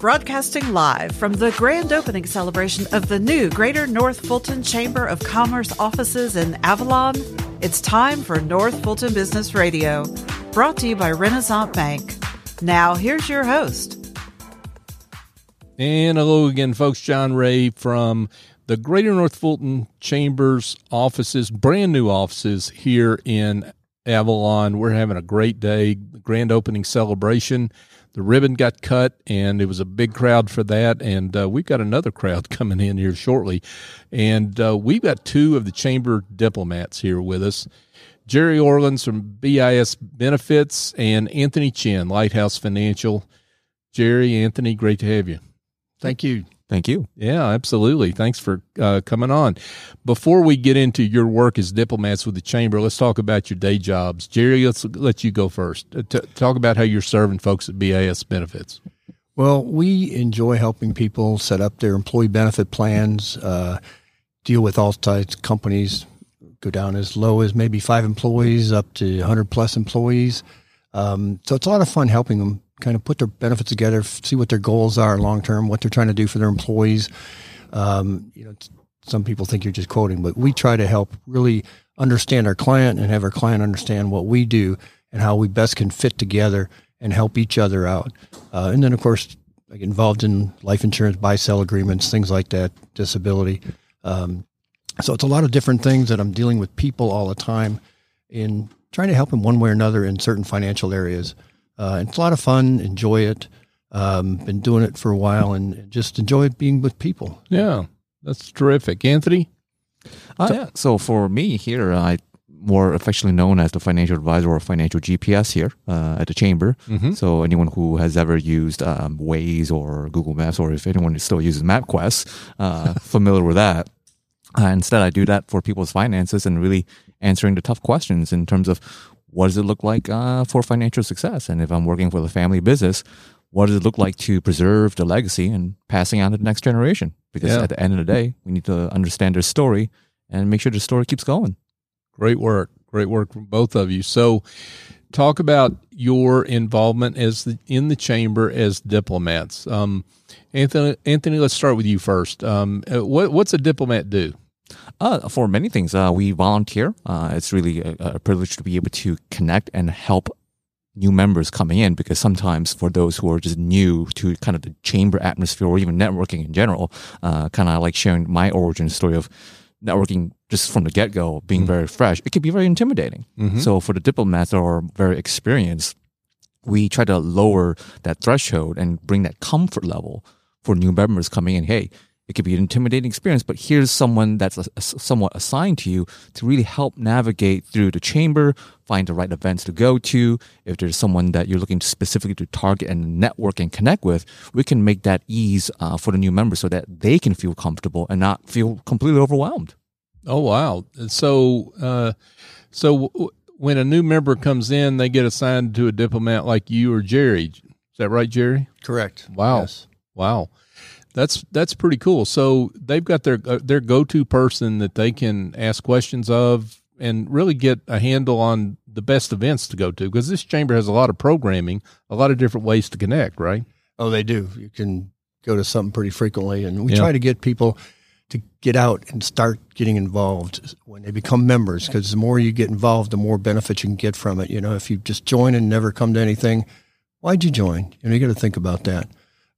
Broadcasting live from the grand opening celebration of the new Greater North Fulton Chamber of Commerce offices in Avalon, it's time for North Fulton Business Radio, brought to you by Renaissance Bank. Now, here's your host. And hello again, folks. John Ray from the Greater North Fulton Chambers offices, brand new offices here in Avalon. We're having a great day, grand opening celebration the ribbon got cut, and it was a big crowd for that. And uh, we've got another crowd coming in here shortly. And uh, we've got two of the chamber diplomats here with us Jerry Orlans from BIS Benefits and Anthony Chen, Lighthouse Financial. Jerry, Anthony, great to have you. Thank you. Thank you. Yeah, absolutely. Thanks for uh, coming on. Before we get into your work as diplomats with the chamber, let's talk about your day jobs. Jerry, let's let you go first. Uh, t- talk about how you're serving folks at BIS benefits. Well, we enjoy helping people set up their employee benefit plans, uh, deal with all types of companies, go down as low as maybe five employees up to 100 plus employees. Um, so it's a lot of fun helping them kind of put their benefits together, see what their goals are long term, what they're trying to do for their employees. Um, you know, some people think you're just quoting, but we try to help really understand our client and have our client understand what we do and how we best can fit together and help each other out. Uh, and then, of course, I get involved in life insurance, buy sell agreements, things like that, disability. Um, so it's a lot of different things that I'm dealing with people all the time in trying to help them one way or another in certain financial areas. Uh, it's a lot of fun. Enjoy it. Um, been doing it for a while and just enjoy being with people. Yeah, that's terrific. Anthony? Uh, yeah. So for me here, I more affectionately known as the financial advisor or financial GPS here uh, at the chamber. Mm-hmm. So anyone who has ever used um, Waze or Google Maps, or if anyone still uses MapQuest, uh, familiar with that. Uh, instead, I do that for people's finances and really answering the tough questions in terms of what does it look like uh, for financial success? And if I'm working for the family business, what does it look like to preserve the legacy and passing on to the next generation? Because yeah. at the end of the day, we need to understand their story and make sure the story keeps going. Great work. Great work from both of you. So, talk about your involvement as the, in the chamber as diplomats. Um, Anthony, Anthony, let's start with you first. Um, uh, what, what's a diplomat do? Uh, for many things, uh, we volunteer. Uh, it's really a, a, privilege to be able to connect and help new members coming in because sometimes for those who are just new to kind of the chamber atmosphere or even networking in general, uh, kind of like sharing my origin story of networking just from the get go, being mm-hmm. very fresh, it could be very intimidating. Mm-hmm. So for the diplomats that are very experienced, we try to lower that threshold and bring that comfort level for new members coming in. Hey, it could be an intimidating experience, but here's someone that's a, a, somewhat assigned to you to really help navigate through the chamber, find the right events to go to. If there's someone that you're looking to specifically to target and network and connect with, we can make that ease uh, for the new members so that they can feel comfortable and not feel completely overwhelmed. Oh wow! So, uh, so w- when a new member comes in, they get assigned to a diplomat like you or Jerry. Is that right, Jerry? Correct. Wow. Yes. Wow. That's that's pretty cool. So they've got their uh, their go to person that they can ask questions of and really get a handle on the best events to go to because this chamber has a lot of programming, a lot of different ways to connect. Right? Oh, they do. You can go to something pretty frequently, and we yeah. try to get people to get out and start getting involved when they become members because the more you get involved, the more benefits you can get from it. You know, if you just join and never come to anything, why'd you join? You know, you got to think about that.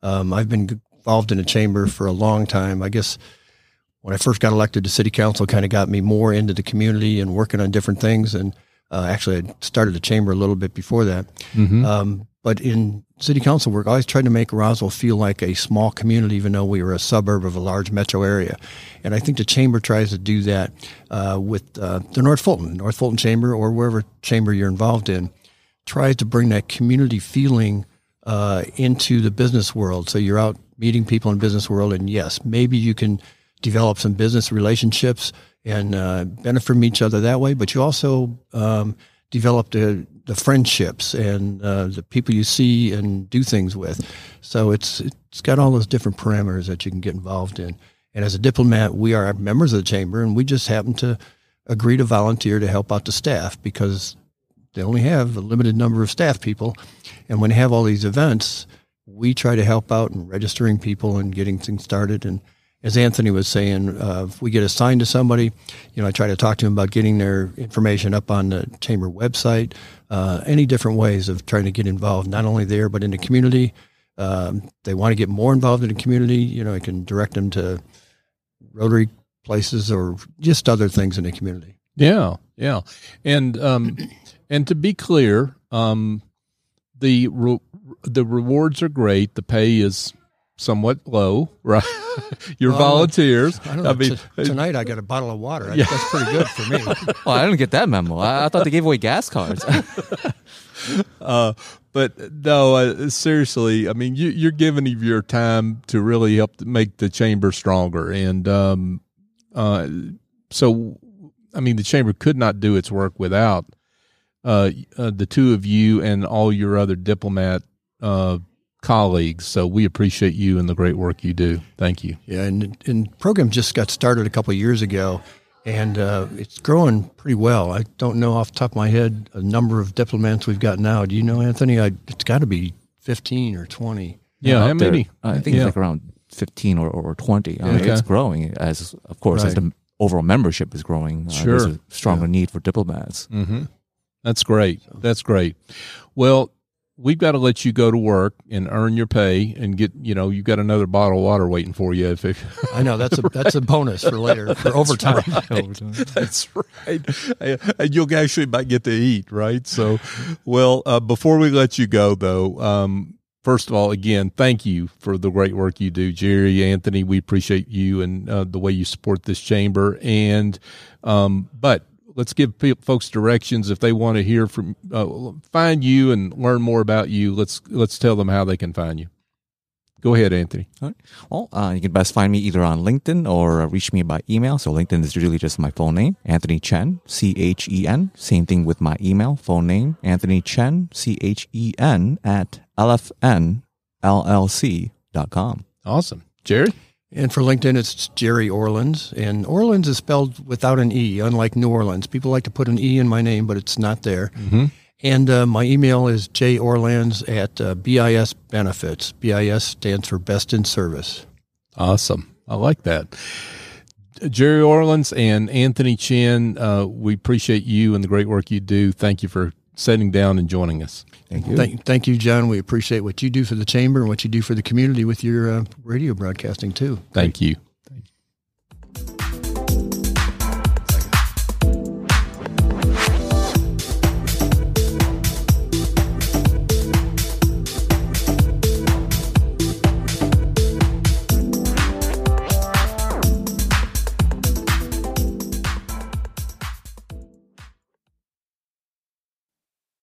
Um, I've been involved in a chamber for a long time. I guess when I first got elected to city council, kind of got me more into the community and working on different things. And uh, actually, I started the chamber a little bit before that. Mm-hmm. Um, but in city council work, I always tried to make Roswell feel like a small community, even though we were a suburb of a large metro area. And I think the chamber tries to do that uh, with uh, the North Fulton, North Fulton Chamber, or wherever chamber you're involved in, tries to bring that community feeling uh, into the business world. So you're out meeting people in business world. And yes, maybe you can develop some business relationships and uh, benefit from each other that way. But you also um, develop the, the friendships and uh, the people you see and do things with. So it's it's got all those different parameters that you can get involved in. And as a diplomat, we are members of the chamber, and we just happen to agree to volunteer to help out the staff because they only have a limited number of staff people. And when they have all these events, we try to help out in registering people and getting things started. And as Anthony was saying, uh, if we get assigned to somebody, you know, I try to talk to them about getting their information up on the chamber website, uh, any different ways of trying to get involved, not only there, but in the community. Um, they want to get more involved in the community, you know, I can direct them to Rotary places or just other things in the community. Yeah, yeah, and um, and to be clear, um, the the rewards are great. The pay is somewhat low, right? Your Well, volunteers. I don't know. mean, t- tonight I got a bottle of water. That's- Yeah. That's pretty good for me. Oh, I didn't get that memo. I, I thought they gave away gas cards. uh, but no, uh, seriously, I mean, you, you're giving of your time to really help make the chamber stronger, and um, uh, so I mean, the chamber could not do its work without uh, uh, the two of you and all your other diplomat uh, colleagues. So we appreciate you and the great work you do. Thank you. Yeah, and and program just got started a couple of years ago, and uh, it's growing pretty well. I don't know off the top of my head a number of diplomats we've got now. Do you know, Anthony? I, it's got to be fifteen or twenty. Yeah, how many? I think Yeah. it's like around 15 or, or 20. I mean, Okay. It's growing as, of course, as the overall membership is growing. Uh, There's Sure. a stronger need for diplomats. Mm-hmm. That's great. That's great. Well, we've got to let you go to work and earn your pay and get. You know, you've got another bottle of water waiting for you. If, if I know that's a that's a bonus for later for overtime. That's right. And you'll actually might get to eat, right? So, well, uh, before we let you go, though, um, first of all, again, thank you for the great work you do, Jerry, Anthony. We appreciate you and uh, the way you support this chamber. And, um, but let's give pe- folks directions if they want to hear from, uh, find you and learn more about you. Let's let's tell them how they can find you. Go ahead, Anthony. All right. Well, uh, you can best find me either on LinkedIn or uh, reach me by email. So LinkedIn is really just my full name, Anthony Chen, C H E N. Same thing with my email, phone name, Anthony Chen, C H E N at lfnllc.com. Awesome, Jerry. And for LinkedIn, it's Jerry Orlans, and Orlans is spelled without an e, unlike New Orleans. People like to put an e in my name, but it's not there. Mm-hmm. And uh, my email is jorlans at uh, BIS Benefits. BIS stands for Best in Service. Awesome. I like that. Jerry Orlans and Anthony Chen, uh, we appreciate you and the great work you do. Thank you for sitting down and joining us. Thank you. Thank, thank you, John. We appreciate what you do for the chamber and what you do for the community with your uh, radio broadcasting, too. Thank you.